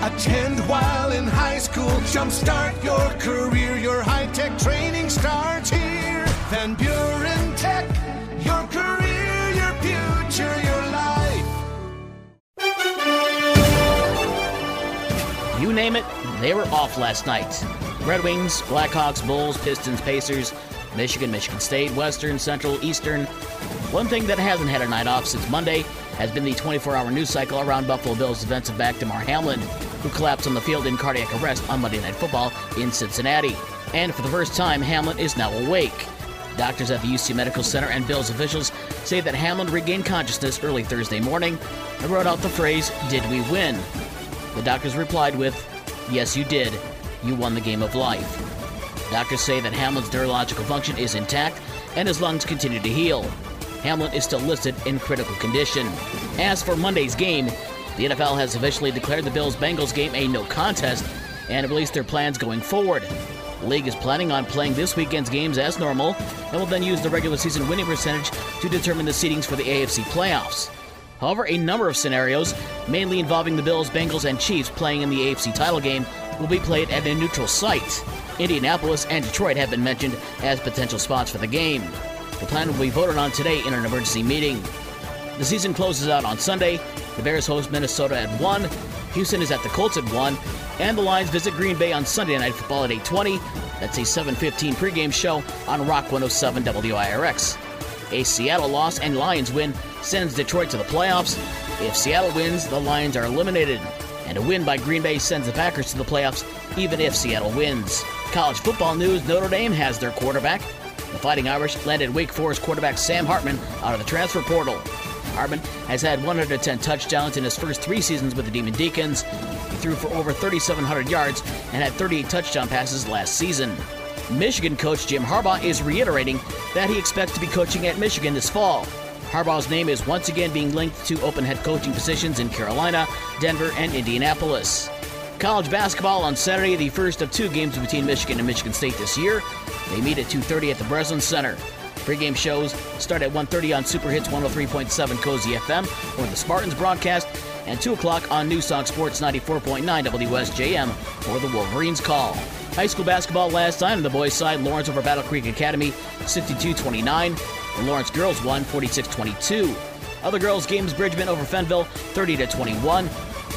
Attend while in high school. Jumpstart your career. Your high tech training starts here. Van Buren Tech. Your career, your future, your life. You name it, they were off last night. Red Wings, Blackhawks, Bulls, Pistons, Pacers, Michigan, Michigan State, Western, Central, Eastern. One thing that hasn't had a night off since Monday has been the 24 hour news cycle around Buffalo Bills defensive back Damar Hamlin, who collapsed on the field in cardiac arrest on Monday Night Football in Cincinnati. And for the first time, Hamlin is now awake. Doctors at the UC Medical Center and Bills officials say that Hamlin regained consciousness early Thursday morning and wrote out the phrase, Did we win? The doctors replied with, Yes, you did. You won the game of life. Doctors say that Hamlin's neurological function is intact and his lungs continue to heal. Hamlin is still listed in critical condition. As for Monday's game, the NFL has officially declared the Bills Bengals game a no contest and released their plans going forward. The league is planning on playing this weekend's games as normal and will then use the regular season winning percentage to determine the seedings for the AFC playoffs. However, a number of scenarios, mainly involving the Bills, Bengals, and Chiefs playing in the AFC title game, will be played at a neutral site. Indianapolis and Detroit have been mentioned as potential spots for the game. The plan will be voted on today in an emergency meeting. The season closes out on Sunday. The Bears host Minnesota at 1, Houston is at the Colts at 1, and the Lions visit Green Bay on Sunday Night Football at 8:20. That's a 7:15 pregame show on Rock 107 WIRX. A Seattle loss and Lions win sends Detroit to the playoffs. If Seattle wins, the Lions are eliminated. And a win by Green Bay sends the Packers to the playoffs, even if Seattle wins. College football news Notre Dame has their quarterback. The Fighting Irish landed Wake Forest quarterback Sam Hartman out of the transfer portal. Hartman has had 110 touchdowns in his first three seasons with the Demon Deacons. He threw for over 3,700 yards and had 38 touchdown passes last season. Michigan coach Jim Harbaugh is reiterating that he expects to be coaching at Michigan this fall. Harbaugh's name is once again being linked to open head coaching positions in Carolina, Denver, and Indianapolis. College basketball on Saturday, the first of two games between Michigan and Michigan State this year. They meet at 2:30 at the Breslin Center. Pre-game shows start at 1.30 on Super Hits 103.7 Cozy FM or the Spartans broadcast, and 2 o'clock on News Talk Sports 94.9 WSJM for the Wolverines call. High school basketball last night on the boys' side, Lawrence over Battle Creek Academy 62-29. The Lawrence girls won 46-22. Other girls games Bridgman over Fennville 30-21.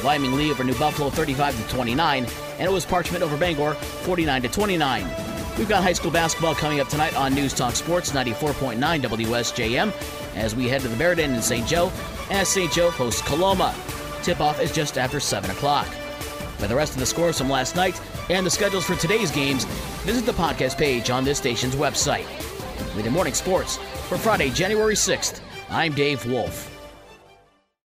Wyoming Lee over New Buffalo 35 to 29, And it was Parchment over Bangor 49 to 29. We've got high school basketball coming up tonight on News Talk Sports 94.9 WSJM as we head to the Meriden in St. Joe as St. Joe hosts Coloma. Tip off is just after 7 o'clock. For the rest of the scores from last night and the schedules for today's games, visit the podcast page on this station's website. With the morning sports for Friday, January 6th, I'm Dave Wolf.